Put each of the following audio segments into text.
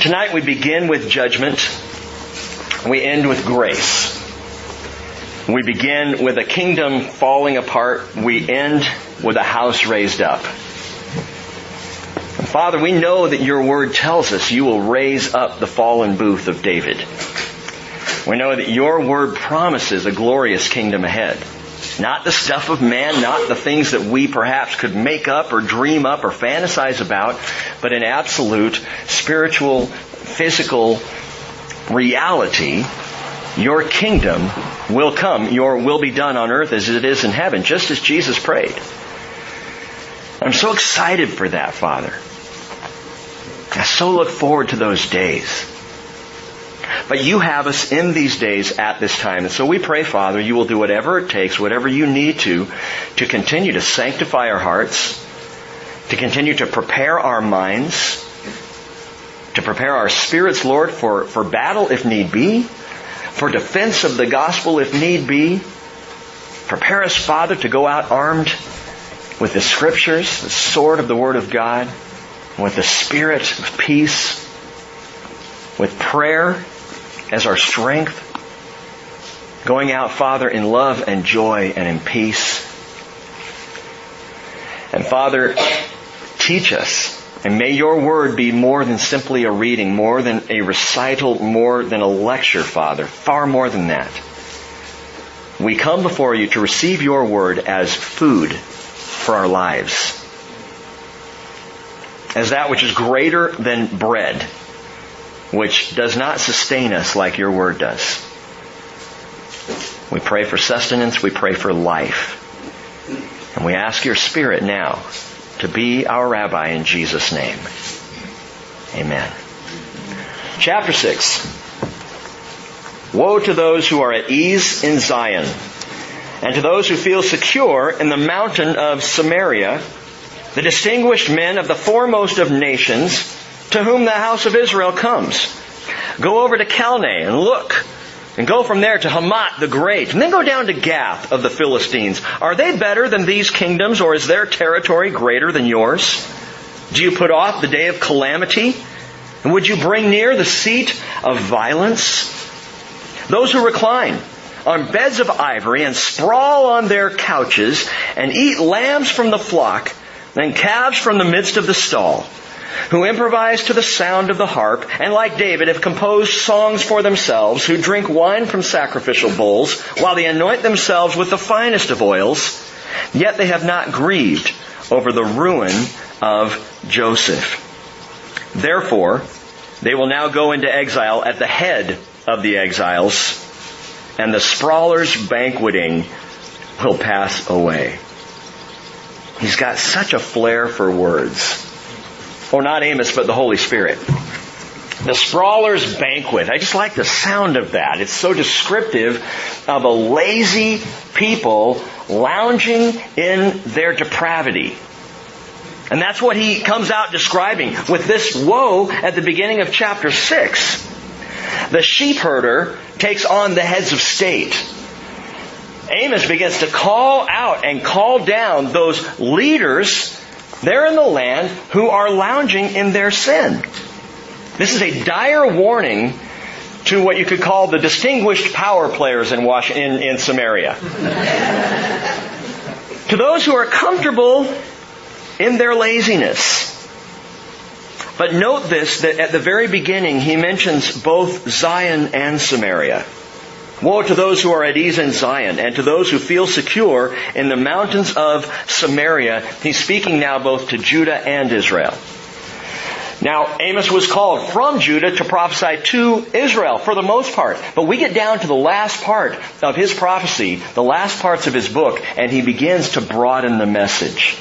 Tonight we begin with judgment. We end with grace. We begin with a kingdom falling apart. We end with a house raised up. Father, we know that your word tells us you will raise up the fallen booth of David. We know that your word promises a glorious kingdom ahead. Not the stuff of man, not the things that we perhaps could make up or dream up or fantasize about, but an absolute spiritual, physical reality. Your kingdom will come. Your will be done on earth as it is in heaven, just as Jesus prayed. I'm so excited for that, Father. I so look forward to those days. But you have us in these days at this time. And so we pray, Father, you will do whatever it takes, whatever you need to, to continue to sanctify our hearts, to continue to prepare our minds, to prepare our spirits, Lord, for, for battle if need be, for defense of the gospel if need be. Prepare us, Father, to go out armed with the scriptures, the sword of the Word of God, with the Spirit of peace, with prayer as our strength, going out, Father, in love and joy and in peace. And Father, teach us. And may your word be more than simply a reading, more than a recital, more than a lecture, Father. Far more than that. We come before you to receive your word as food for our lives. As that which is greater than bread which does not sustain us like your word does. We pray for sustenance, we pray for life. And we ask your spirit now to be our rabbi in Jesus' name. Amen. Chapter 6. Woe to those who are at ease in Zion, and to those who feel secure in the mountain of Samaria, the distinguished men of the foremost of nations, to whom the house of Israel comes. Go over to Calneh and look. And go from there to Hamath the Great. And then go down to Gath of the Philistines. Are they better than these kingdoms or is their territory greater than yours? Do you put off the day of calamity? And would you bring near the seat of violence? Those who recline on beds of ivory and sprawl on their couches and eat lambs from the flock and calves from the midst of the stall who improvise to the sound of the harp, and like David have composed songs for themselves, who drink wine from sacrificial bowls, while they anoint themselves with the finest of oils, yet they have not grieved over the ruin of Joseph. Therefore, they will now go into exile at the head of the exiles, and the sprawlers banqueting will pass away. He's got such a flair for words. Or not Amos, but the Holy Spirit. The Sprawler's Banquet. I just like the sound of that. It's so descriptive of a lazy people lounging in their depravity. And that's what he comes out describing with this woe at the beginning of chapter 6. The sheep herder takes on the heads of state. Amos begins to call out and call down those leaders they're in the land who are lounging in their sin. This is a dire warning to what you could call the distinguished power players in, Washington, in, in Samaria. to those who are comfortable in their laziness. But note this, that at the very beginning he mentions both Zion and Samaria. Woe to those who are at ease in Zion and to those who feel secure in the mountains of Samaria. He's speaking now both to Judah and Israel. Now, Amos was called from Judah to prophesy to Israel for the most part. But we get down to the last part of his prophecy, the last parts of his book, and he begins to broaden the message.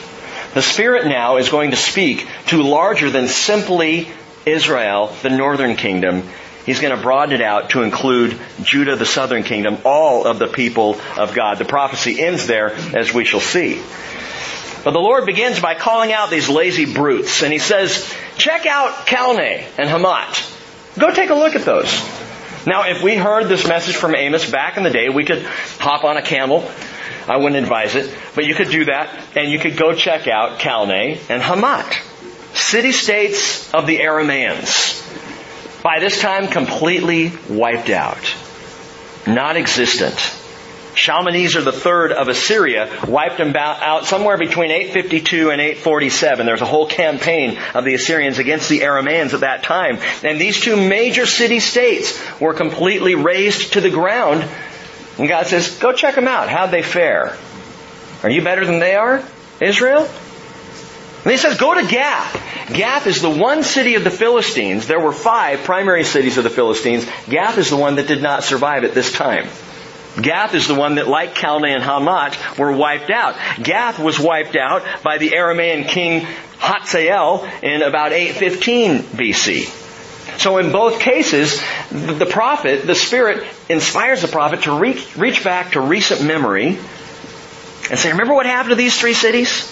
The Spirit now is going to speak to larger than simply Israel, the northern kingdom, He's going to broaden it out to include Judah, the southern kingdom, all of the people of God. The prophecy ends there, as we shall see. But the Lord begins by calling out these lazy brutes, and He says, check out Calneh and Hamat. Go take a look at those. Now, if we heard this message from Amos back in the day, we could hop on a camel. I wouldn't advise it, but you could do that, and you could go check out Calneh and Hamat, city-states of the Aramaeans. By this time, completely wiped out. Non existent. Shalmaneser III of Assyria wiped them out somewhere between 852 and 847. There's a whole campaign of the Assyrians against the Aramaeans at that time. And these two major city states were completely razed to the ground. And God says, go check them out. How'd they fare? Are you better than they are, Israel? And he says, go to Gath. Gath is the one city of the Philistines. There were five primary cities of the Philistines. Gath is the one that did not survive at this time. Gath is the one that, like Calneh and Hamath, were wiped out. Gath was wiped out by the Aramaean king Hazael in about 815 BC. So in both cases, the prophet, the Spirit inspires the prophet to reach, reach back to recent memory and say, remember what happened to these three cities?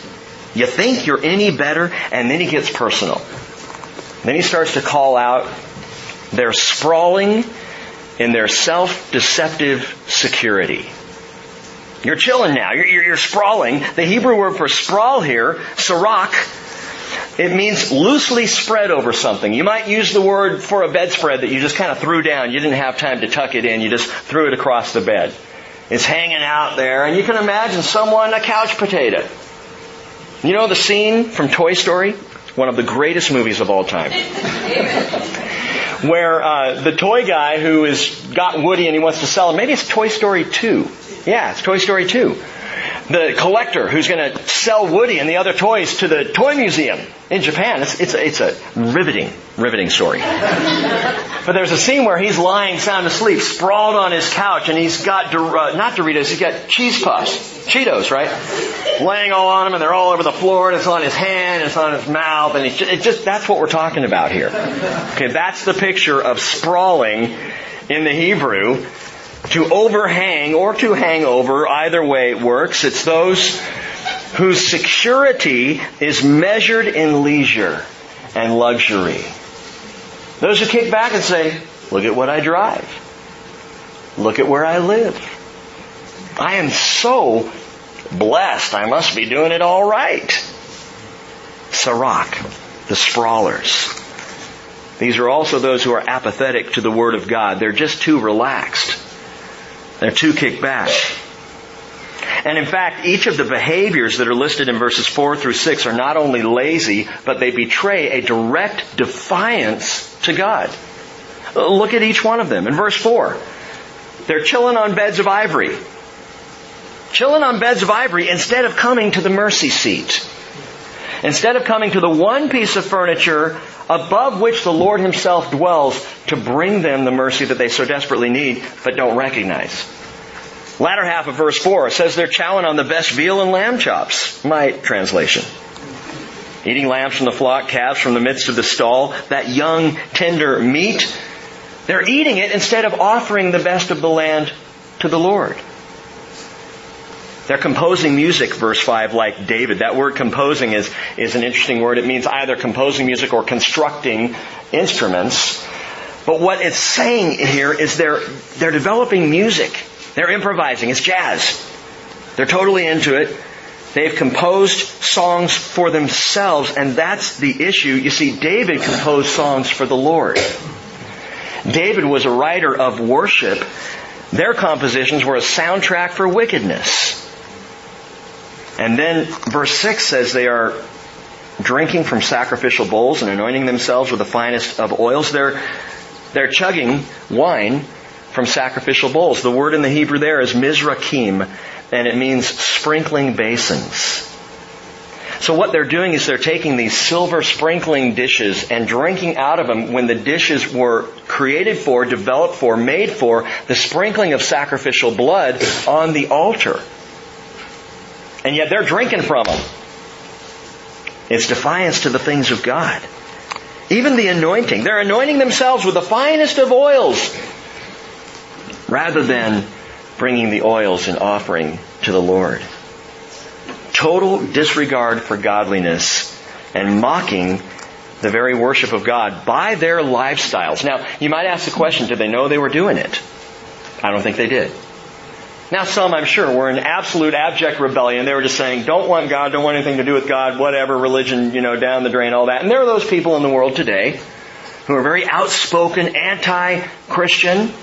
You think you're any better? And then he gets personal. Then he starts to call out their sprawling in their self-deceptive security. You're chilling now. You're, you're, you're, sprawling. The Hebrew word for sprawl here, sarak, it means loosely spread over something. You might use the word for a bedspread that you just kind of threw down. You didn't have time to tuck it in. You just threw it across the bed. It's hanging out there, and you can imagine someone a couch potato. You know the scene from Toy Story? One of the greatest movies of all time where uh, the toy guy who has got Woody and he wants to sell him, maybe it's Toy Story 2. Yeah, it's Toy Story 2. The collector who's going to sell Woody and the other toys to the toy museum in Japan. It's, it's, a, it's a riveting, riveting story. but there's a scene where he's lying sound asleep, sprawled on his couch, and he's got, uh, not Doritos, he's got cheese puffs. Cheetos, right? Laying all on him and they're all over the floor and it's on his hand, and it's on his mouth, and it's just, it just, that's what we're talking about here. Okay, that's the picture of sprawling in the Hebrew to overhang or to hang over, either way it works. It's those whose security is measured in leisure and luxury. Those who kick back and say, look at what I drive. Look at where I live. I am so blessed. I must be doing it all right. Sarak, the sprawlers. These are also those who are apathetic to the Word of God. They're just too relaxed. They're too kicked back. And in fact, each of the behaviors that are listed in verses 4 through 6 are not only lazy, but they betray a direct defiance to God. Look at each one of them. In verse 4, they're chilling on beds of ivory chilling on beds of ivory instead of coming to the mercy seat. Instead of coming to the one piece of furniture above which the Lord Himself dwells to bring them the mercy that they so desperately need but don't recognize. Latter half of verse 4 says they're chowing on the best veal and lamb chops. My translation. Eating lambs from the flock, calves from the midst of the stall, that young, tender meat. They're eating it instead of offering the best of the land to the Lord. They're composing music, verse 5, like David. That word composing is, is an interesting word. It means either composing music or constructing instruments. But what it's saying here is they're, they're developing music. They're improvising. It's jazz. They're totally into it. They've composed songs for themselves, and that's the issue. You see, David composed songs for the Lord. David was a writer of worship. Their compositions were a soundtrack for wickedness. And then verse 6 says they are drinking from sacrificial bowls and anointing themselves with the finest of oils. They're, they're chugging wine from sacrificial bowls. The word in the Hebrew there is mizrakim, and it means sprinkling basins. So what they're doing is they're taking these silver sprinkling dishes and drinking out of them when the dishes were created for, developed for, made for the sprinkling of sacrificial blood on the altar. And yet they're drinking from them. It's defiance to the things of God. Even the anointing. They're anointing themselves with the finest of oils rather than bringing the oils and offering to the Lord. Total disregard for godliness and mocking the very worship of God by their lifestyles. Now, you might ask the question, did they know they were doing it? I don't think they did. Now some, I'm sure, were in absolute abject rebellion. They were just saying, don't want God, don't want anything to do with God, whatever, religion, you know, down the drain, all that. And there are those people in the world today. who are very outspoken, anti-Christian,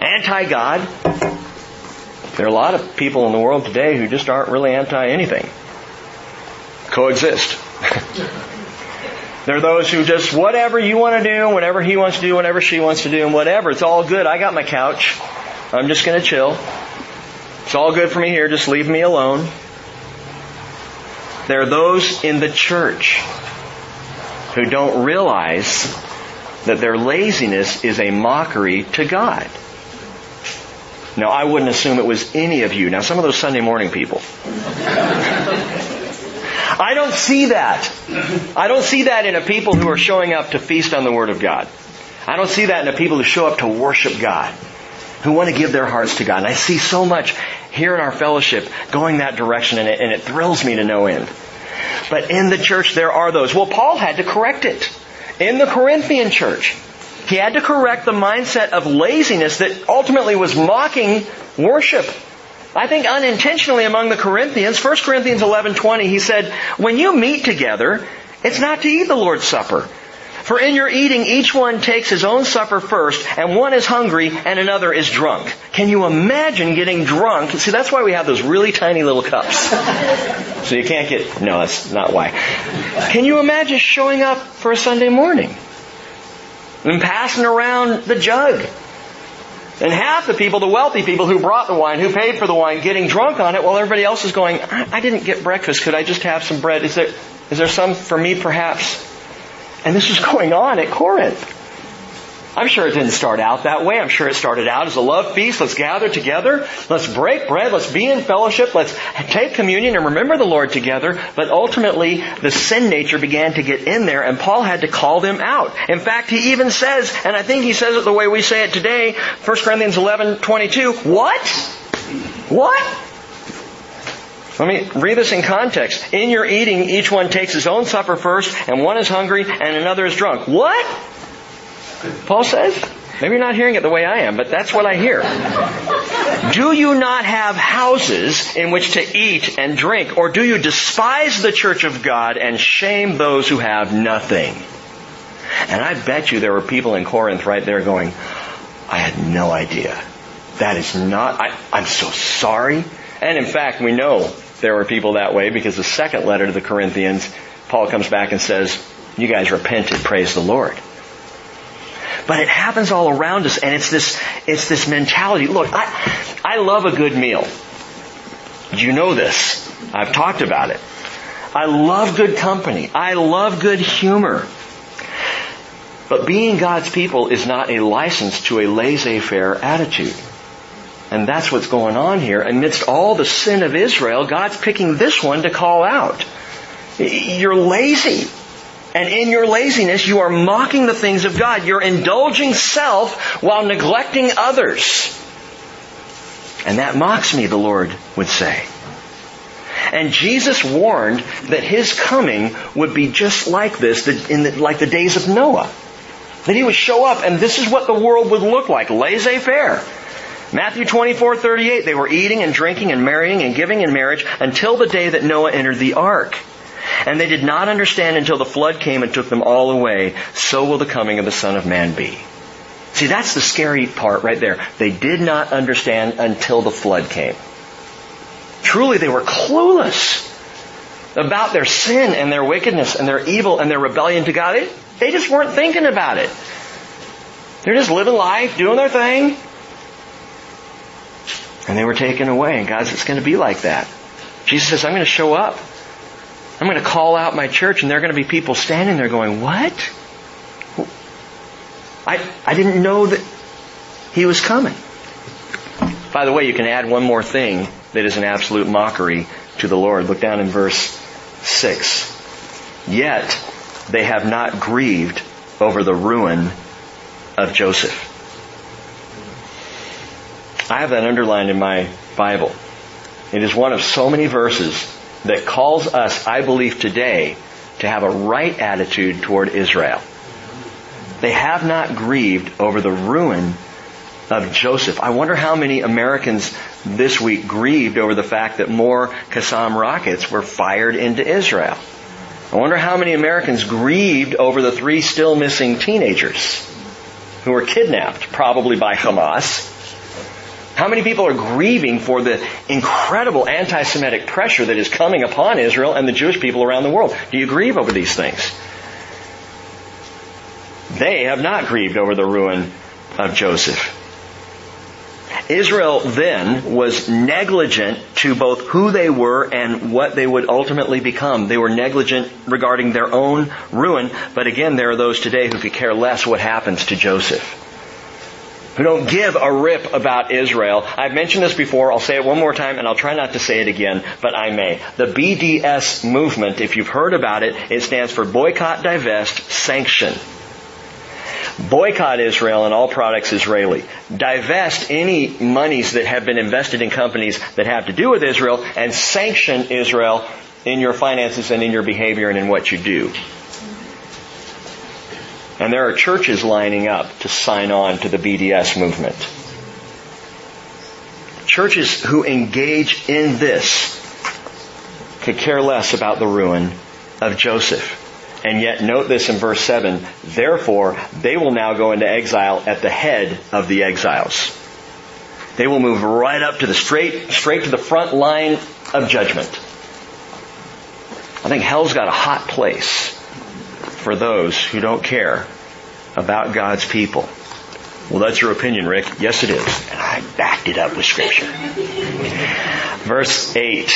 anti-God. There are a lot of people in the world today who just aren't really anti-anything. Coexist. there are those who just, whatever you want to do, whatever he wants to do, whatever she wants to do, and whatever, it's all good. I got my couch. I'm just going to chill. It's all good for me here. Just leave me alone. There are those in the church who don't realize that their laziness is a mockery to God. Now, I wouldn't assume it was any of you. Now, some of those Sunday morning people. I don't see that. I don't see that in a people who are showing up to feast on the Word of God. I don't see that in a people who show up to worship God, who want to give their hearts to God. And I see so much here in our fellowship going that direction and it, and it thrills me to no end. But in the church there are those. Well, Paul had to correct it. In the Corinthian church, he had to correct the mindset of laziness that ultimately was mocking worship. I think unintentionally among the Corinthians, 1 Corinthians 11:20, he said, "When you meet together, it's not to eat the Lord's supper. For in your eating, each one takes his own supper first, and one is hungry and another is drunk. Can you imagine getting drunk? See, that's why we have those really tiny little cups. so you can't get, no, that's not why. Can you imagine showing up for a Sunday morning? And passing around the jug. And half the people, the wealthy people who brought the wine, who paid for the wine, getting drunk on it while everybody else is going, I, didn't get breakfast. Could I just have some bread? Is there, is there some for me perhaps? And this was going on at Corinth. I'm sure it didn't start out that way. I'm sure it started out as a love feast. Let's gather together. Let's break bread. Let's be in fellowship. Let's take communion and remember the Lord together. But ultimately, the sin nature began to get in there and Paul had to call them out. In fact, he even says, and I think he says it the way we say it today, 1 Corinthians 11, 22, what? What? Let me read this in context. In your eating, each one takes his own supper first, and one is hungry, and another is drunk. What? Paul says? Maybe you're not hearing it the way I am, but that's what I hear. Do you not have houses in which to eat and drink? Or do you despise the church of God and shame those who have nothing? And I bet you there were people in Corinth right there going, I had no idea. That is not, I, I'm so sorry. And in fact, we know there were people that way because the second letter to the Corinthians, Paul comes back and says, you guys repented, praise the Lord. But it happens all around us and it's this, it's this mentality. Look, I, I love a good meal. You know this. I've talked about it. I love good company. I love good humor. But being God's people is not a license to a laissez-faire attitude. And that's what's going on here. Amidst all the sin of Israel, God's picking this one to call out. You're lazy. And in your laziness, you are mocking the things of God. You're indulging self while neglecting others. And that mocks me, the Lord would say. And Jesus warned that his coming would be just like this, the, like the days of Noah. That he would show up and this is what the world would look like, laissez-faire. Matthew 24, 38, they were eating and drinking and marrying and giving in marriage until the day that Noah entered the ark. And they did not understand until the flood came and took them all away. So will the coming of the Son of Man be. See, that's the scary part right there. They did not understand until the flood came. Truly, they were clueless about their sin and their wickedness and their evil and their rebellion to God. They just weren't thinking about it. They're just living life, doing their thing. And they were taken away. And God says, it's going to be like that. Jesus says, I'm going to show up. I'm going to call out my church and there are going to be people standing there going, what? I, I didn't know that he was coming. By the way, you can add one more thing that is an absolute mockery to the Lord. Look down in verse 6. Yet they have not grieved over the ruin of Joseph. I have that underlined in my Bible. It is one of so many verses that calls us, I believe today, to have a right attitude toward Israel. They have not grieved over the ruin of Joseph. I wonder how many Americans this week grieved over the fact that more Qassam rockets were fired into Israel. I wonder how many Americans grieved over the three still missing teenagers who were kidnapped, probably by Hamas. How many people are grieving for the incredible anti-Semitic pressure that is coming upon Israel and the Jewish people around the world? Do you grieve over these things? They have not grieved over the ruin of Joseph. Israel then was negligent to both who they were and what they would ultimately become. They were negligent regarding their own ruin, but again, there are those today who could care less what happens to Joseph. Who don't give a rip about Israel. I've mentioned this before, I'll say it one more time and I'll try not to say it again, but I may. The BDS movement, if you've heard about it, it stands for Boycott, Divest, Sanction. Boycott Israel and all products Israeli. Divest any monies that have been invested in companies that have to do with Israel and sanction Israel in your finances and in your behavior and in what you do. And there are churches lining up to sign on to the BDS movement. Churches who engage in this could care less about the ruin of Joseph. And yet note this in verse 7, therefore they will now go into exile at the head of the exiles. They will move right up to the straight, straight to the front line of judgment. I think hell's got a hot place for those who don't care about God's people. Well, that's your opinion, Rick. Yes, it is. And I backed it up with scripture. Verse 8.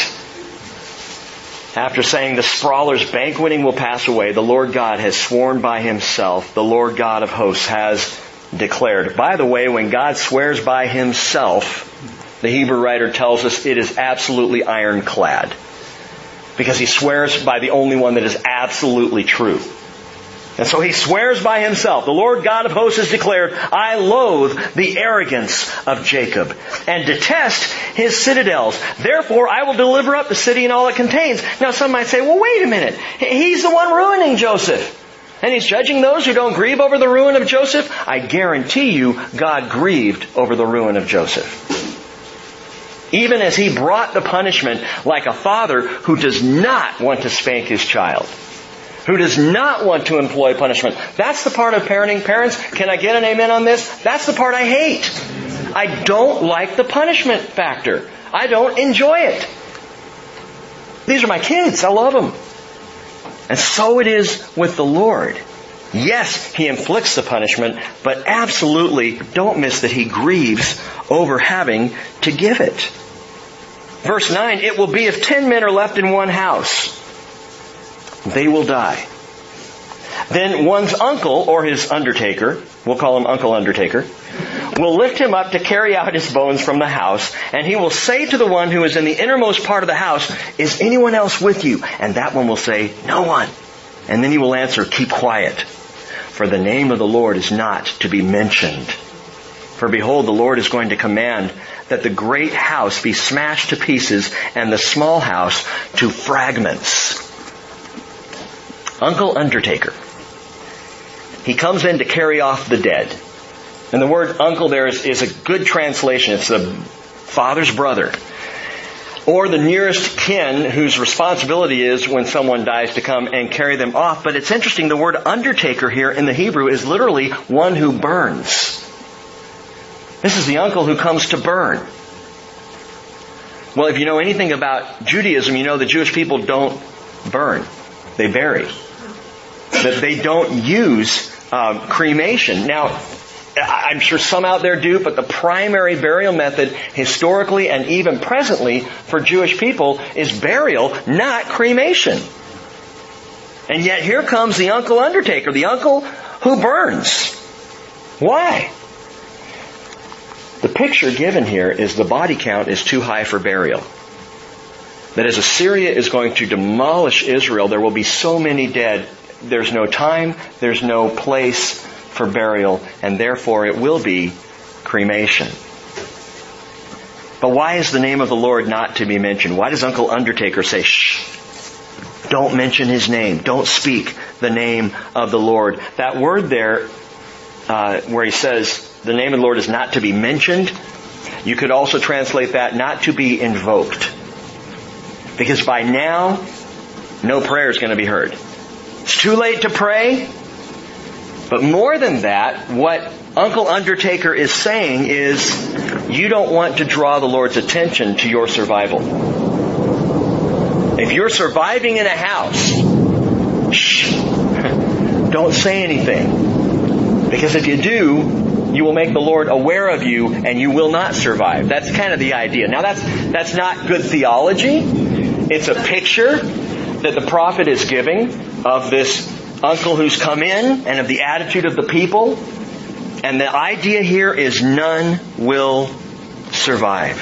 After saying the sprawler's banqueting will pass away, the Lord God has sworn by himself, the Lord God of hosts has declared. By the way, when God swears by himself, the Hebrew writer tells us it is absolutely ironclad. Because he swears by the only one that is absolutely true. And so he swears by himself. The Lord God of hosts has declared, I loathe the arrogance of Jacob and detest his citadels. Therefore I will deliver up the city and all it contains. Now some might say, well wait a minute. He's the one ruining Joseph. And he's judging those who don't grieve over the ruin of Joseph. I guarantee you God grieved over the ruin of Joseph. Even as he brought the punishment like a father who does not want to spank his child who does not want to employ punishment. That's the part of parenting. Parents, can I get an amen on this? That's the part I hate. I don't like the punishment factor. I don't enjoy it. These are my kids. I love them. And so it is with the Lord. Yes, He inflicts the punishment, but absolutely don't miss that He grieves over having to give it. Verse 9, it will be if ten men are left in one house they will die. Then one's uncle or his undertaker, we'll call him Uncle Undertaker, will lift him up to carry out his bones from the house, and he will say to the one who is in the innermost part of the house, is anyone else with you? And that one will say, no one. And then he will answer, keep quiet, for the name of the Lord is not to be mentioned. For behold, the Lord is going to command that the great house be smashed to pieces and the small house to fragments. Uncle Undertaker. He comes in to carry off the dead. And the word uncle there is, is a good translation. It's the father's brother. Or the nearest kin whose responsibility is when someone dies to come and carry them off. But it's interesting, the word undertaker here in the Hebrew is literally one who burns. This is the uncle who comes to burn. Well, if you know anything about Judaism, you know the Jewish people don't burn. They bury that they don't use um, cremation. Now, I'm sure some out there do, but the primary burial method historically and even presently for Jewish people is burial, not cremation. And yet here comes the uncle undertaker, the uncle who burns. Why? The picture given here is the body count is too high for burial. That as Assyria is going to demolish Israel, there will be so many dead there's no time, there's no place for burial, and therefore it will be cremation. But why is the name of the Lord not to be mentioned? Why does Uncle Undertaker say, shh, don't mention his name. Don't speak the name of the Lord. That word there, uh, where he says the name of the Lord is not to be mentioned, you could also translate that not to be invoked. Because by now, no prayer is going to be heard. It's too late to pray. But more than that, what Uncle Undertaker is saying is you don't want to draw the Lord's attention to your survival. If you're surviving in a house, shh, don't say anything. Because if you do, you will make the Lord aware of you and you will not survive. That's kind of the idea. Now that's, that's not good theology. It's a picture that the prophet is giving of this uncle who's come in and of the attitude of the people. And the idea here is none will survive.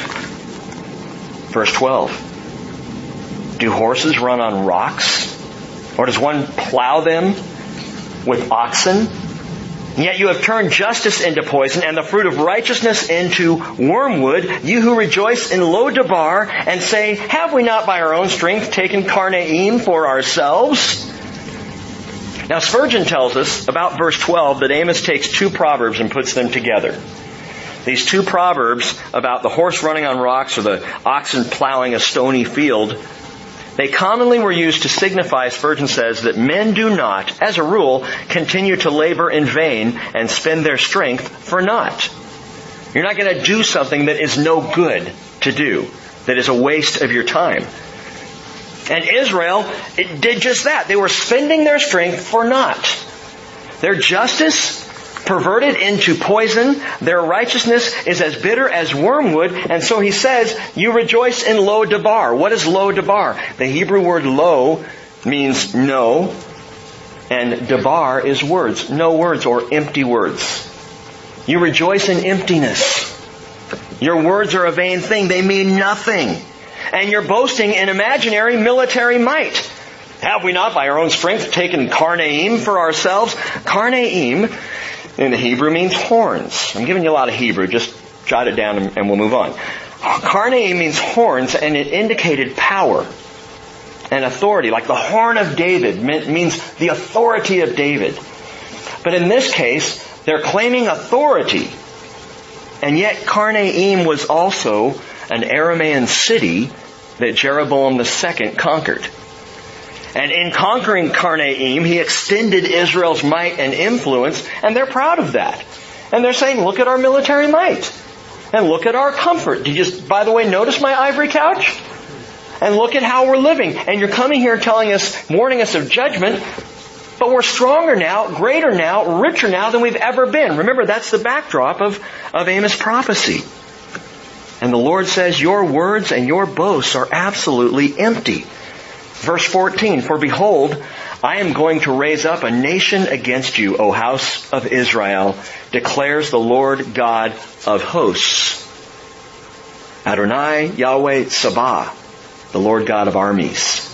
Verse 12. Do horses run on rocks? Or does one plow them with oxen? Yet you have turned justice into poison and the fruit of righteousness into wormwood, you who rejoice in Lo-debar and say, have we not by our own strength taken Karnaim for ourselves? Now Spurgeon tells us about verse 12 that Amos takes two proverbs and puts them together. These two proverbs about the horse running on rocks or the oxen plowing a stony field, they commonly were used to signify, Spurgeon says, that men do not, as a rule, continue to labor in vain and spend their strength for naught. You're not going to do something that is no good to do, that is a waste of your time. And Israel did just that. They were spending their strength for naught. Their justice perverted into poison. Their righteousness is as bitter as wormwood. And so he says, you rejoice in lo debar. What is lo debar? The Hebrew word lo means no. And debar is words. No words or empty words. You rejoice in emptiness. Your words are a vain thing. They mean nothing and you're boasting in imaginary military might. Have we not by our own strength taken Karnaim for ourselves? Karnaim in the Hebrew means horns. I'm giving you a lot of Hebrew, just jot it down and, we'll move on. Karnaim means horns and it indicated power and authority, like the horn of David means the authority of David. But in this case, they're claiming authority. And yet Karnaim was also an Aramaean city that Jeroboam II conquered. And in conquering Karnaim, he extended Israel's might and influence, and they're proud of that. And they're saying, look at our military might. And look at our comfort. Did you just, by the way, notice my ivory couch? And look at how we're living. And you're coming here telling us, warning us of judgment, but we're stronger now, greater now, richer now than we've ever been. Remember, that's the backdrop of, of Amos' prophecy. And the Lord says, your words and your boasts are absolutely empty. Verse 14, for behold, I am going to raise up a nation against you, O house of Israel, declares the Lord God of hosts. Adonai Yahweh Sabah, the Lord God of armies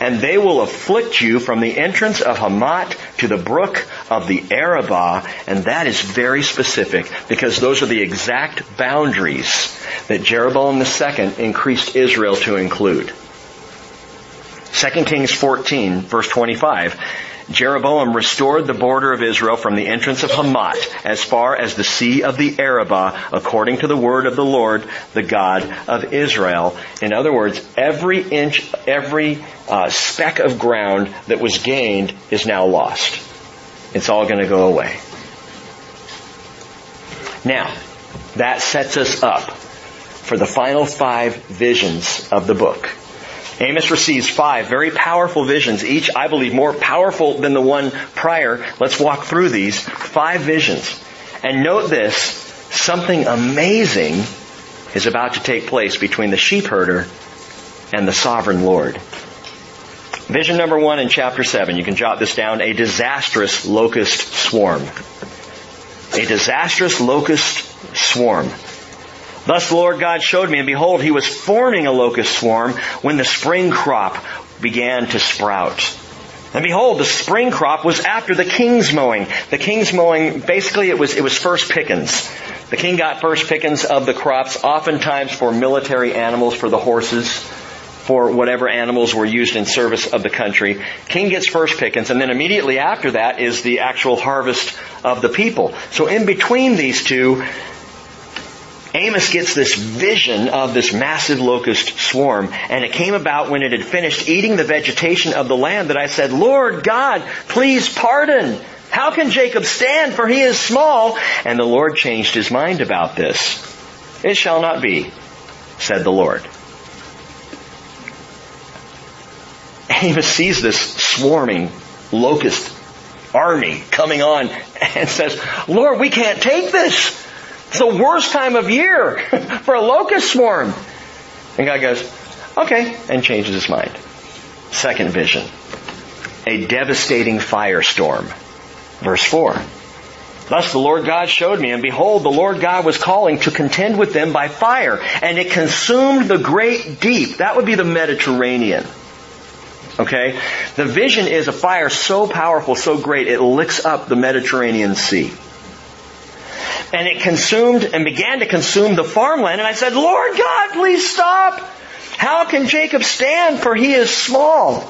and they will afflict you from the entrance of Hamat to the brook of the Arabah, and that is very specific because those are the exact boundaries that Jeroboam II increased Israel to include. 2 Kings 14 verse 25 Jeroboam restored the border of Israel from the entrance of Hamat as far as the sea of the Arabah according to the word of the Lord, the God of Israel. In other words, every inch, every uh, speck of ground that was gained is now lost. It's all going to go away. Now, that sets us up for the final five visions of the book. Amos receives five very powerful visions, each, I believe, more powerful than the one prior. Let's walk through these. Five visions. And note this, something amazing is about to take place between the sheep herder and the sovereign Lord. Vision number one in chapter seven, you can jot this down, a disastrous locust swarm. A disastrous locust swarm. Thus the Lord God showed me, and behold, he was forming a locust swarm when the spring crop began to sprout. And behold, the spring crop was after the king's mowing. The king's mowing, basically it was, it was first pickings. The king got first pickings of the crops, oftentimes for military animals, for the horses, for whatever animals were used in service of the country. King gets first pickings, and then immediately after that is the actual harvest of the people. So in between these two, Amos gets this vision of this massive locust swarm, and it came about when it had finished eating the vegetation of the land that I said, Lord God, please pardon. How can Jacob stand, for he is small? And the Lord changed his mind about this. It shall not be, said the Lord. Amos sees this swarming locust army coming on and says, Lord, we can't take this. It's the worst time of year for a locust swarm. And God goes, okay, and changes his mind. Second vision. A devastating firestorm. Verse 4. Thus the Lord God showed me, and behold, the Lord God was calling to contend with them by fire, and it consumed the great deep. That would be the Mediterranean. Okay? The vision is a fire so powerful, so great, it licks up the Mediterranean Sea. And it consumed and began to consume the farmland, and I said, Lord God, please stop! How can Jacob stand, for he is small?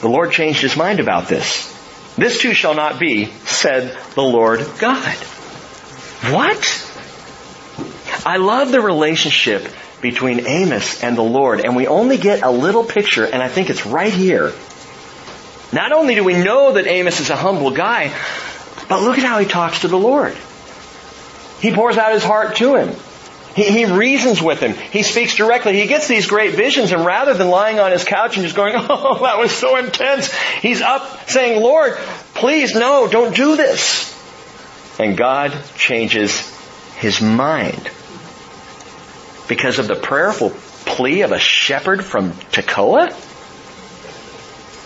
The Lord changed his mind about this. This too shall not be, said the Lord God. What? I love the relationship between Amos and the Lord, and we only get a little picture, and I think it's right here. Not only do we know that Amos is a humble guy, but look at how he talks to the Lord. He pours out his heart to him. He, he, reasons with him. He speaks directly. He gets these great visions and rather than lying on his couch and just going, oh, that was so intense, he's up saying, Lord, please no, don't do this. And God changes his mind because of the prayerful plea of a shepherd from Tekoa?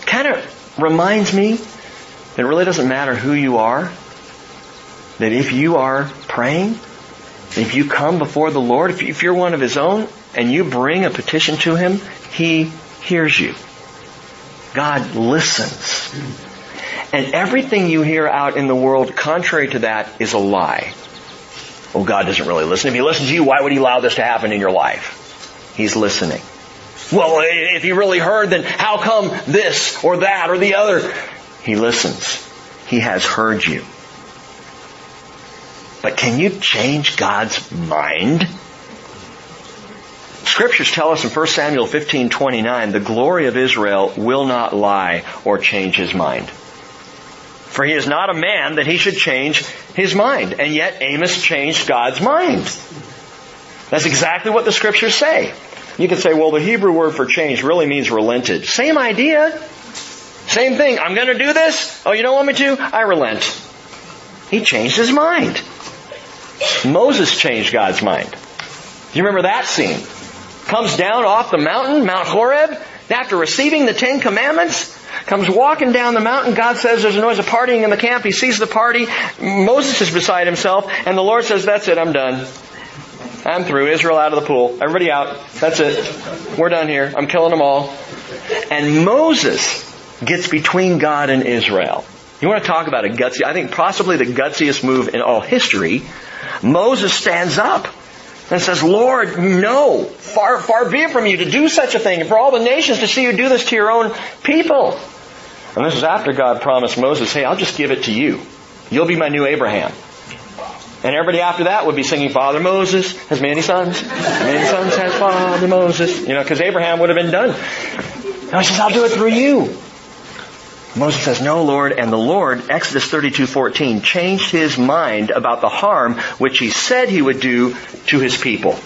Kind of reminds me that it really doesn't matter who you are. That if you are praying, if you come before the Lord, if you're one of His own, and you bring a petition to Him, He hears you. God listens. And everything you hear out in the world contrary to that is a lie. Well, God doesn't really listen. If He listens to you, why would He allow this to happen in your life? He's listening. Well, if He really heard, then how come this or that or the other? He listens. He has heard you. But can you change God's mind? Scriptures tell us in 1 Samuel 15:29, the glory of Israel will not lie or change his mind. For he is not a man that he should change his mind. And yet Amos changed God's mind. That's exactly what the scriptures say. You can say, well, the Hebrew word for change really means relented. Same idea. Same thing. I'm going to do this. Oh, you don't want me to? I relent. He changed his mind. Moses changed God's mind. Do you remember that scene? Comes down off the mountain, Mount Horeb, after receiving the Ten Commandments, comes walking down the mountain. God says there's a noise of partying in the camp. He sees the party. Moses is beside himself, and the Lord says, that's it, I'm done. I'm through. Israel out of the pool. Everybody out. That's it. We're done here. I'm killing them all. And Moses gets between God and Israel. You want to talk about a gutsy, I think possibly the gutsiest move in all history. Moses stands up and says, Lord, no, far, far be it from you to do such a thing, and for all the nations to see you do this to your own people. And this is after God promised Moses, hey, I'll just give it to you. You'll be my new Abraham. And everybody after that would be singing, Father Moses has many sons. Many sons has Father Moses. You know, because Abraham would have been done. And he says, I'll do it through you. Moses says, no, Lord. And the Lord, Exodus 32:14, changed his mind about the harm which he said he would do to his people.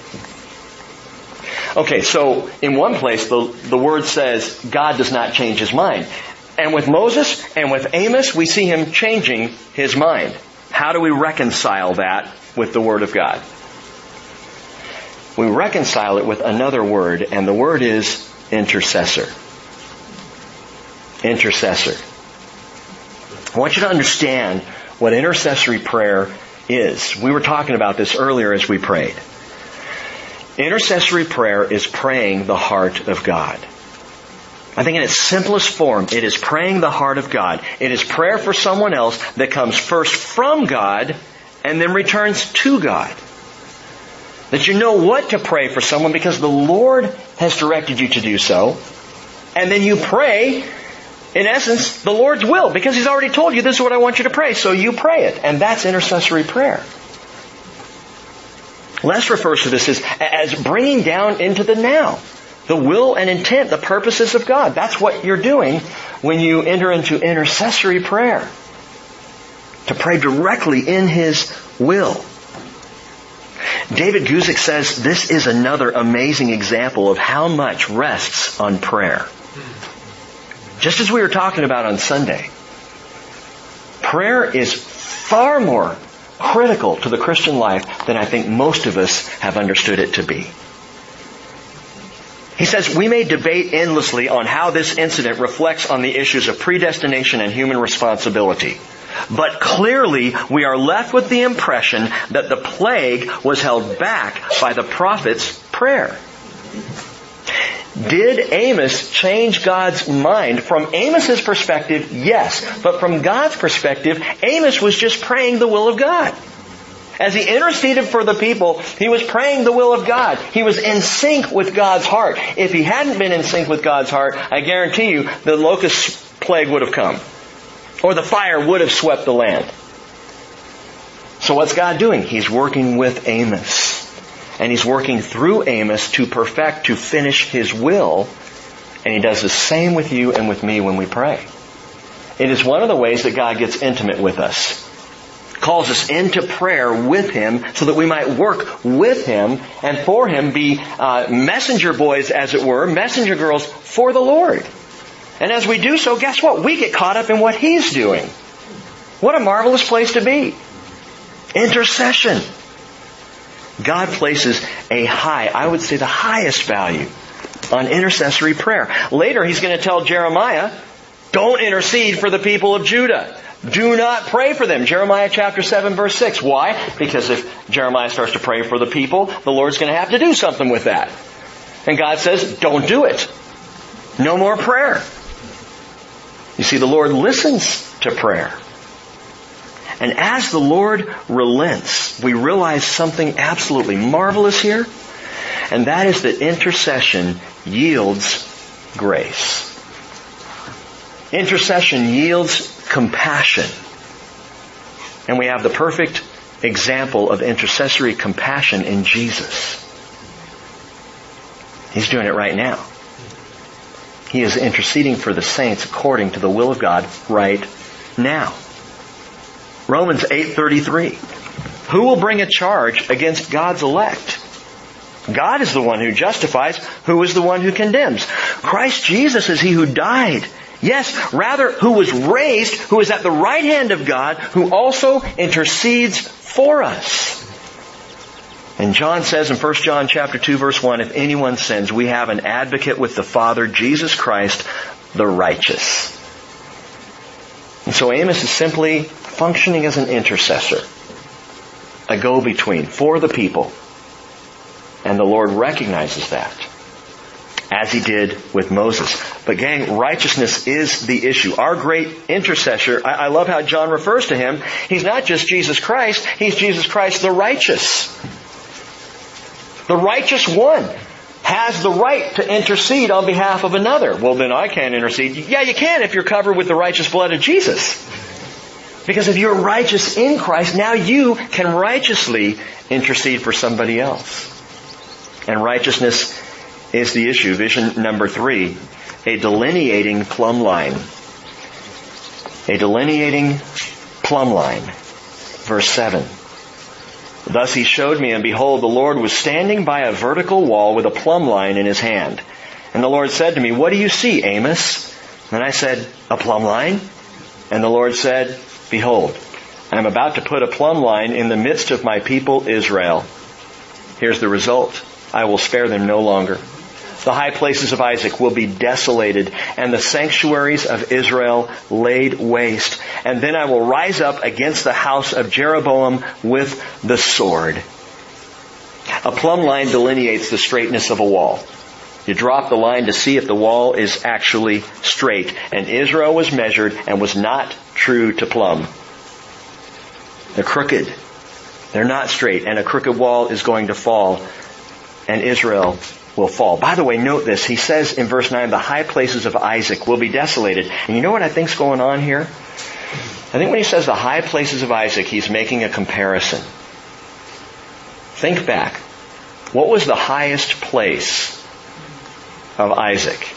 Okay, so in one place, the, the word says God does not change his mind. And with Moses and with Amos, we see him changing his mind. How do we reconcile that with the Word of God? We reconcile it with another word, and the word is intercessor intercessor. I want you to understand what intercessory prayer is. We were talking about this earlier as we prayed. Intercessory prayer is praying the heart of God. I think in its simplest form, it is praying the heart of God. It is prayer for someone else that comes first from God and then returns to God. That you know what to pray for someone because the Lord has directed you to do so. And then you pray in essence, the Lord's will, because He's already told you this is what I want you to pray, so you pray it. And that's intercessory prayer. Les refers to this as, as bringing down into the now the will and intent, the purposes of God. That's what you're doing when you enter into intercessory prayer. To pray directly in His will. David Guzik says this is another amazing example of how much rests on prayer. Just as we were talking about on Sunday, prayer is far more critical to the Christian life than I think most of us have understood it to be. He says, we may debate endlessly on how this incident reflects on the issues of predestination and human responsibility. But clearly, we are left with the impression that the plague was held back by the prophet's prayer. Did Amos change God's mind? From Amos's perspective, yes. But from God's perspective, Amos was just praying the will of God. As he interceded for the people, he was praying the will of God. He was in sync with God's heart. If he hadn't been in sync with God's heart, I guarantee you the locust plague would have come. Or the fire would have swept the land. So what's God doing? He's working with Amos. And he's working through Amos to perfect, to finish his will. And he does the same with you and with me when we pray. It is one of the ways that God gets intimate with us. Calls us into prayer with Him so that we might work with Him and for Him be uh, messenger boys, as it were, messenger girls for the Lord. And as we do so, guess what? We get caught up in what He's doing. What a marvelous place to be. Intercession. God places a high, I would say the highest value on intercessory prayer. Later, He's going to tell Jeremiah, don't intercede for the people of Judah. Do not pray for them. Jeremiah chapter 7 verse 6. Why? Because if Jeremiah starts to pray for the people, the Lord's going to have to do something with that. And God says, don't do it. No more prayer. You see, the Lord listens to prayer. And as the Lord relents, we realize something absolutely marvelous here, and that is that intercession yields grace. Intercession yields compassion. And we have the perfect example of intercessory compassion in Jesus. He's doing it right now. He is interceding for the saints according to the will of God right now. Romans 8:33. Who will bring a charge against God's elect? God is the one who justifies. Who is the one who condemns? Christ Jesus is he who died. Yes, rather who was raised, who is at the right hand of God, who also intercedes for us. And John says in 1 John chapter 2 verse 1, if anyone sins, we have an advocate with the Father, Jesus Christ, the righteous. And so Amos is simply functioning as an intercessor, a go-between for the people. And the Lord recognizes that as he did with Moses. But gang, righteousness is the issue. Our great intercessor, I, I, love how John refers to him. He's not just Jesus Christ, he's Jesus Christ the righteous. The righteous one has the right to intercede on behalf of another. Well, then I can't intercede. Yeah, you can if you're covered with the righteous blood of Jesus. Because if you're righteous in Christ, now you can righteously intercede for somebody else. And righteousness is the issue. Vision number three, a delineating plumb line. A delineating plumb line. Verse 7. Thus he showed me, and behold, the Lord was standing by a vertical wall with a plumb line in his hand. And the Lord said to me, What do you see, Amos? And I said, A plumb line? And the Lord said, Behold, I am about to put a plumb line in the midst of my people Israel. Here's the result. I will spare them no longer. The high places of Isaac will be desolated and the sanctuaries of Israel laid waste. And then I will rise up against the house of Jeroboam with the sword. A plumb line delineates the straightness of a wall. You drop the line to see if the wall is actually straight. And Israel was measured and was not true to plumb. They're crooked. They're not straight. And a crooked wall is going to fall. And Israel will fall. By the way, note this. He says in verse 9, the high places of Isaac will be desolated. And you know what I think's going on here? I think when he says the high places of Isaac, he's making a comparison. Think back. What was the highest place of Isaac?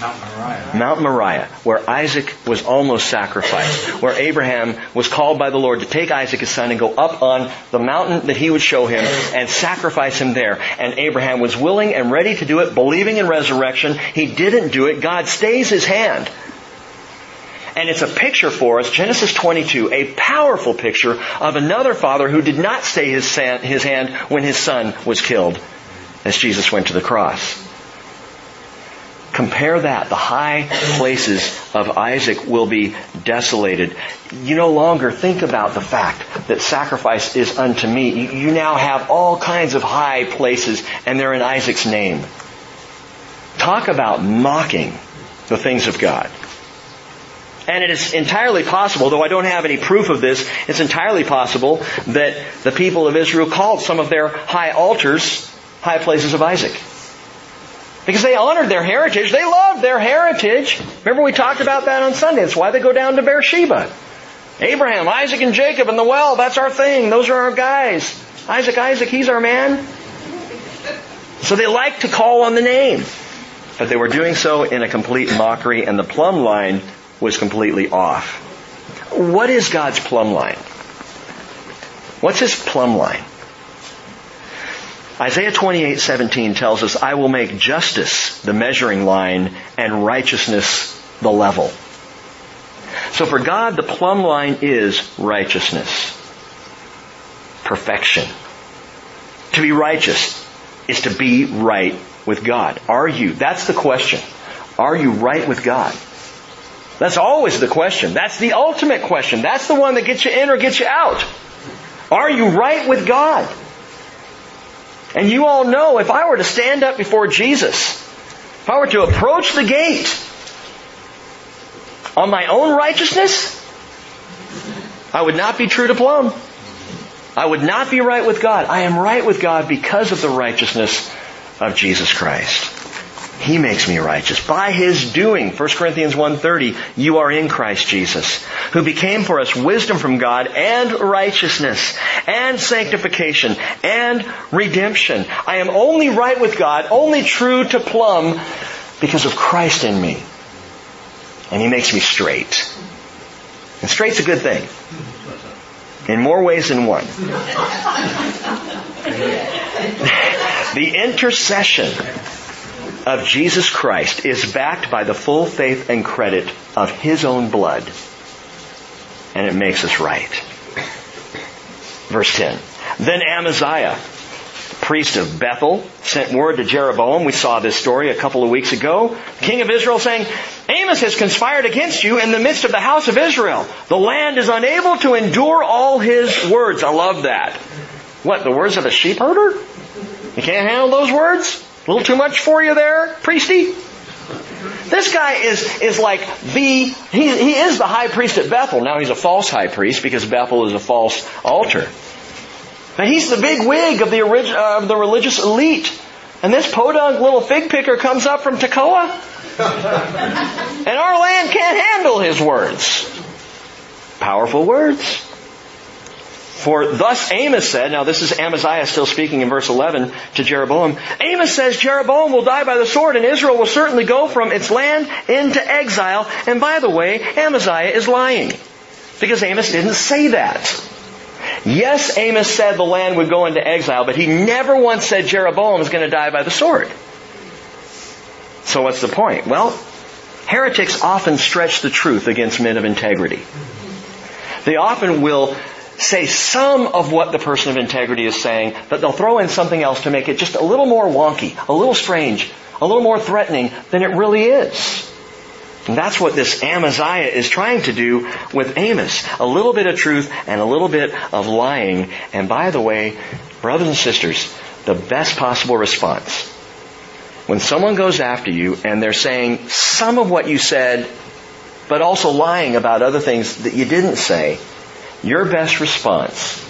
Mount Moriah. Mount Moriah, where Isaac was almost sacrificed, where Abraham was called by the Lord to take Isaac his son and go up on the mountain that he would show him and sacrifice him there. And Abraham was willing and ready to do it, believing in resurrection. He didn't do it. God stays his hand. And it's a picture for us, Genesis 22, a powerful picture of another father who did not stay his, his hand when his son was killed as Jesus went to the cross. Compare that. The high places of Isaac will be desolated. You no longer think about the fact that sacrifice is unto me. You now have all kinds of high places and they're in Isaac's name. Talk about mocking the things of God. And it is entirely possible, though I don't have any proof of this, it's entirely possible that the people of Israel called some of their high altars high places of Isaac. Because they honored their heritage. They loved their heritage. Remember we talked about that on Sunday. That's why they go down to Beersheba. Abraham, Isaac, and Jacob and the well, that's our thing. Those are our guys. Isaac, Isaac, he's our man. So they like to call on the name. But they were doing so in a complete mockery and the plumb line was completely off. What is God's plumb line? What's his plumb line? Isaiah 28:17 tells us, "I will make justice the measuring line and righteousness the level." So for God, the plumb line is righteousness. Perfection. To be righteous is to be right with God. Are you? That's the question. Are you right with God? That's always the question. That's the ultimate question. That's the one that gets you in or gets you out. Are you right with God? And you all know if I were to stand up before Jesus, if I were to approach the gate on my own righteousness, I would not be true to plumb. I would not be right with God. I am right with God because of the righteousness of Jesus Christ. He makes me righteous. By His doing, 1 Corinthians 1.30, you are in Christ Jesus, who became for us wisdom from God and righteousness and sanctification and redemption. I am only right with God, only true to plumb because of Christ in me. And He makes me straight. And straight's a good thing. In more ways than one. the intercession of Jesus Christ is backed by the full faith and credit of His own blood. And it makes us right. Verse 10. Then Amaziah, priest of Bethel, sent word to Jeroboam. We saw this story a couple of weeks ago. King of Israel saying, Amos has conspired against you in the midst of the house of Israel. The land is unable to endure all his words. I love that. What, the words of a sheep herder? You can't handle those words? A little too much for you there, priesty? This guy is, is like the, he, he is the high priest at Bethel. Now he's a false high priest because Bethel is a false altar. But he's the big wig of the, orig, uh, of the religious elite. And this podunk little fig picker comes up from Tekoa. and our land can't handle his words. Powerful words. For thus Amos said, now this is Amaziah still speaking in verse 11 to Jeroboam. Amos says Jeroboam will die by the sword and Israel will certainly go from its land into exile. And by the way, Amaziah is lying. Because Amos didn't say that. Yes, Amos said the land would go into exile, but he never once said Jeroboam is going to die by the sword. So what's the point? Well, heretics often stretch the truth against men of integrity. They often will say some of what the person of integrity is saying, but they'll throw in something else to make it just a little more wonky, a little strange, a little more threatening than it really is. And that's what this Amaziah is trying to do with Amos. A little bit of truth and a little bit of lying. And by the way, brothers and sisters, the best possible response. When someone goes after you and they're saying some of what you said, but also lying about other things that you didn't say, your best response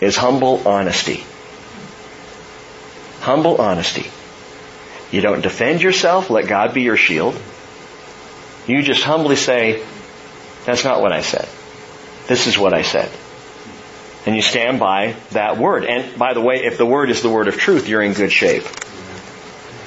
is humble honesty. Humble honesty. You don't defend yourself, let God be your shield. You just humbly say, that's not what I said. This is what I said. And you stand by that word. And by the way, if the word is the word of truth, you're in good shape.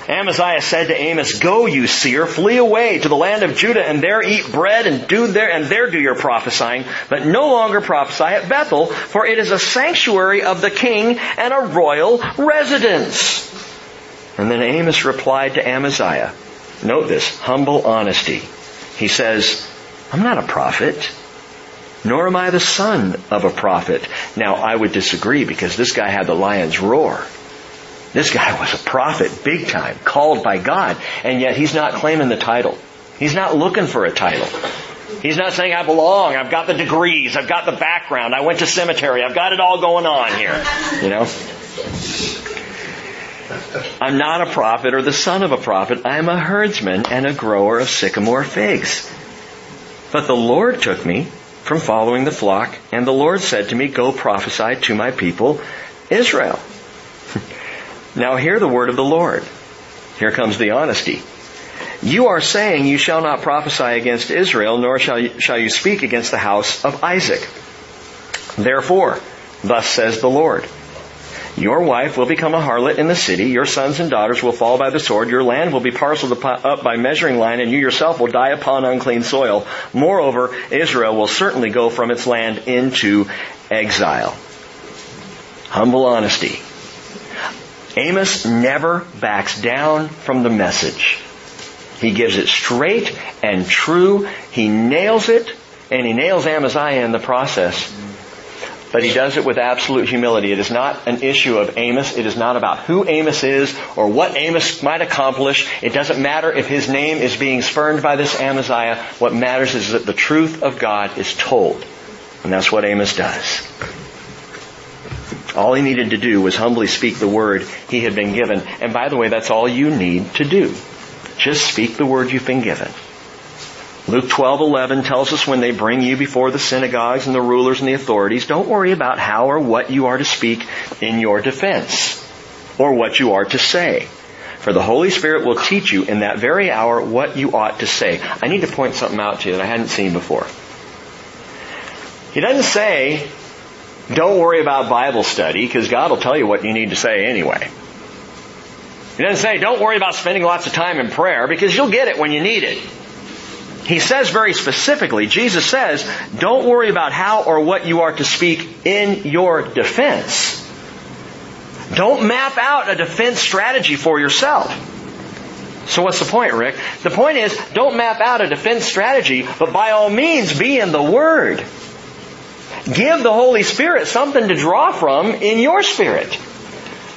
Amaziah said to Amos, Go, you seer, flee away to the land of Judah, and there eat bread, and do there, and there do your prophesying, but no longer prophesy at Bethel, for it is a sanctuary of the king and a royal residence. And then Amos replied to Amaziah, note this, humble honesty. He says, I'm not a prophet, nor am I the son of a prophet. Now, I would disagree because this guy had the lion's roar. This guy was a prophet, big time, called by God, and yet he's not claiming the title. He's not looking for a title. He's not saying, I belong, I've got the degrees, I've got the background, I went to seminary, I've got it all going on here. You know? I'm not a prophet or the son of a prophet. I am a herdsman and a grower of sycamore figs. But the Lord took me from following the flock, and the Lord said to me, Go prophesy to my people, Israel. Now hear the word of the Lord. Here comes the honesty. You are saying you shall not prophesy against Israel, nor shall you, shall you speak against the house of Isaac. Therefore, thus says the Lord, your wife will become a harlot in the city, your sons and daughters will fall by the sword, your land will be parceled up by measuring line, and you yourself will die upon unclean soil. Moreover, Israel will certainly go from its land into exile. Humble honesty. Amos never backs down from the message. He gives it straight and true. He nails it, and he nails Amaziah in the process. But he does it with absolute humility. It is not an issue of Amos. It is not about who Amos is or what Amos might accomplish. It doesn't matter if his name is being spurned by this Amaziah. What matters is that the truth of God is told. And that's what Amos does. All he needed to do was humbly speak the word he had been given. And by the way, that's all you need to do. Just speak the word you've been given. Luke 12:11 tells us when they bring you before the synagogues and the rulers and the authorities, don't worry about how or what you are to speak in your defense or what you are to say. For the Holy Spirit will teach you in that very hour what you ought to say. I need to point something out to you that I hadn't seen before. He doesn't say, don't worry about Bible study because God will tell you what you need to say anyway. He doesn't say, don't worry about spending lots of time in prayer because you'll get it when you need it. He says very specifically, Jesus says, don't worry about how or what you are to speak in your defense. Don't map out a defense strategy for yourself. So what's the point, Rick? The point is, don't map out a defense strategy, but by all means be in the Word. Give the Holy Spirit something to draw from in your spirit.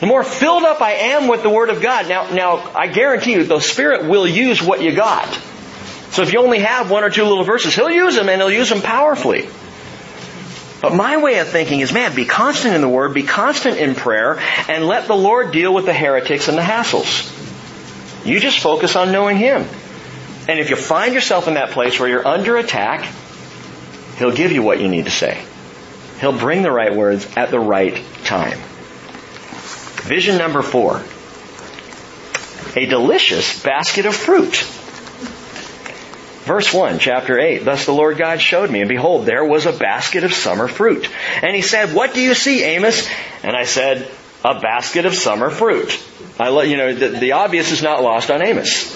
The more filled up I am with the Word of God, now, now, I guarantee you, the Spirit will use what you got. So if you only have one or two little verses, He'll use them and He'll use them powerfully. But my way of thinking is, man, be constant in the Word, be constant in prayer, and let the Lord deal with the heretics and the hassles. You just focus on knowing Him. And if you find yourself in that place where you're under attack, He'll give you what you need to say. He'll bring the right words at the right time. Vision number four. A delicious basket of fruit. Verse 1, chapter 8. Thus the Lord God showed me, and behold, there was a basket of summer fruit. And he said, What do you see, Amos? And I said, A basket of summer fruit. I let you know, the, the obvious is not lost on Amos.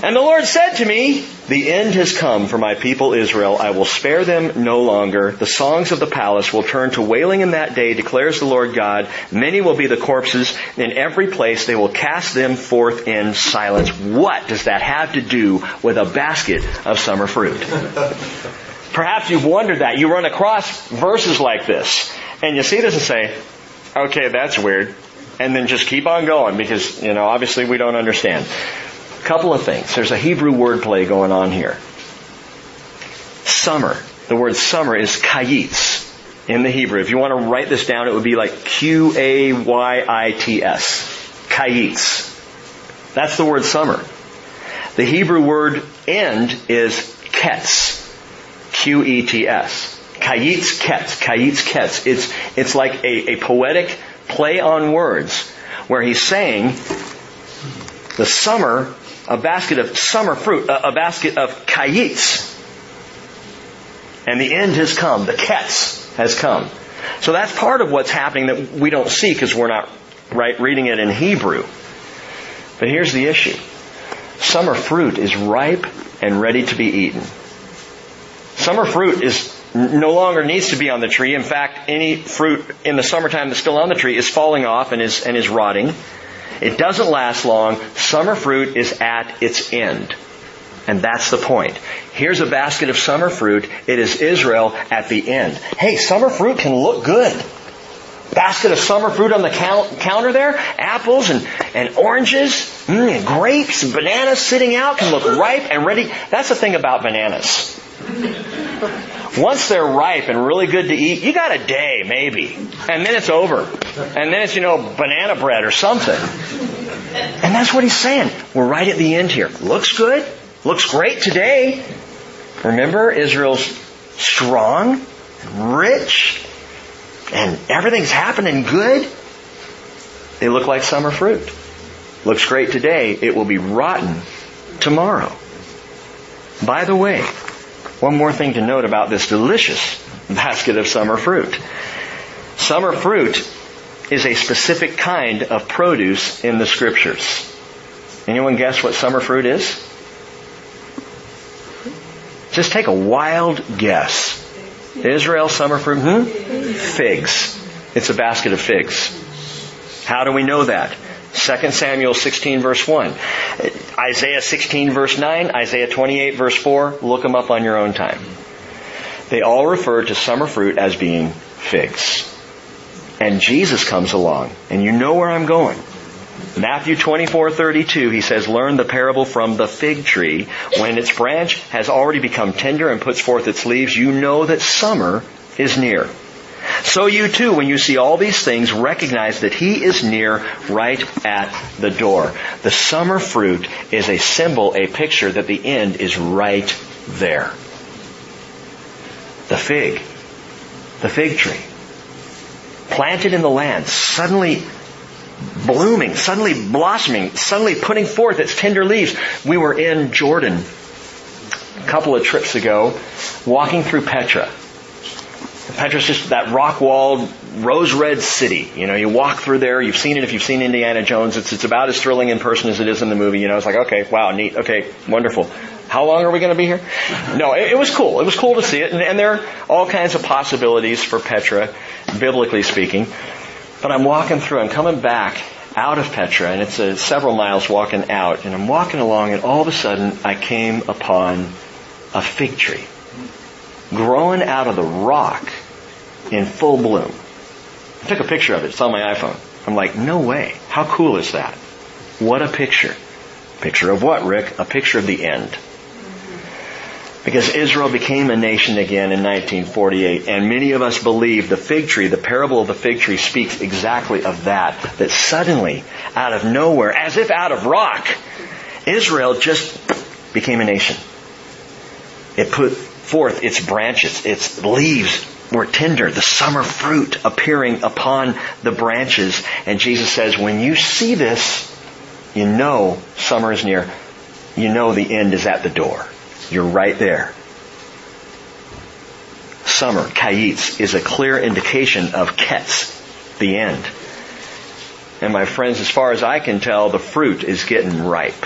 And the Lord said to me, The end has come for my people Israel. I will spare them no longer. The songs of the palace will turn to wailing in that day, declares the Lord God. Many will be the corpses. In every place they will cast them forth in silence. What does that have to do with a basket of summer fruit? Perhaps you've wondered that. You run across verses like this, and you see this and say, okay, that's weird. And then just keep on going because, you know, obviously we don't understand. A couple of things. There's a Hebrew wordplay going on here. Summer. The word summer is kayitz in the Hebrew. If you want to write this down, it would be like Q-A-Y-I-T-S. Kayitz. That's the word summer. The Hebrew word end is ketz. Q-E-T-S. Kayitz ketz. Kayitz ketz. It's, it's like a, a poetic play on words where he's saying the summer a basket of summer fruit, a, a basket of kayitz. And the end has come, the ketz. has come. So that's part of what's happening that we don't see because we're not right reading it in Hebrew. But here's the issue. Summer fruit is ripe and ready to be eaten. Summer fruit is no longer needs to be on the tree. In fact, any fruit in the summertime that's still on the tree is falling off and is, and is rotting. It doesn't last long. Summer fruit is at its end. And that's the point. Here's a basket of summer fruit. It is Israel at the end. Hey, summer fruit can look good. Basket of summer fruit on the counter there. Apples and, and oranges, mm, and grapes and bananas sitting out can look ripe and ready. That's the thing about bananas. Once they're ripe and really good to eat, you got a day, maybe. And then it's over. And then it's, you know, banana bread or something. And that's what he's saying. We're right at the end here. Looks good. Looks great today. Remember, Israel's strong, rich, and everything's happening good. They look like summer fruit. Looks great today. It will be rotten tomorrow. By the way, one more thing to note about this delicious basket of summer fruit. Summer fruit is a specific kind of produce in the scriptures. Anyone guess what summer fruit is? Just take a wild guess. Israel summer fruit? Hmm? Figs. It's a basket of figs. How do we know that? 2 Samuel 16 verse 1. Isaiah 16 verse 9, Isaiah 28 verse 4, look them up on your own time. They all refer to summer fruit as being figs. And Jesus comes along, and you know where I'm going. Matthew 24:32 he says learn the parable from the fig tree when its branch has already become tender and puts forth its leaves you know that summer is near so you too, when you see all these things, recognize that He is near right at the door. The summer fruit is a symbol, a picture that the end is right there. The fig. The fig tree. Planted in the land, suddenly blooming, suddenly blossoming, suddenly putting forth its tender leaves. We were in Jordan a couple of trips ago, walking through Petra. Petra's just that rock-walled, rose-red city. You know, you walk through there, you've seen it if you've seen Indiana Jones. It's, it's about as thrilling in person as it is in the movie. You know, it's like, okay, wow, neat, okay, wonderful. How long are we going to be here? No, it, it was cool. It was cool to see it. And, and there are all kinds of possibilities for Petra, biblically speaking. But I'm walking through, I'm coming back out of Petra, and it's a, several miles walking out, and I'm walking along, and all of a sudden I came upon a fig tree growing out of the rock in full bloom. I took a picture of it. It's on my iPhone. I'm like, no way. How cool is that? What a picture. Picture of what, Rick? A picture of the end. Because Israel became a nation again in 1948, and many of us believe the fig tree, the parable of the fig tree speaks exactly of that. That suddenly, out of nowhere, as if out of rock, Israel just became a nation. It put forth its branches, its leaves were tender, the summer fruit appearing upon the branches. And Jesus says, when you see this, you know summer is near. You know the end is at the door. You're right there. Summer, kayitz, is a clear indication of ketz, the end. And my friends, as far as I can tell, the fruit is getting ripe.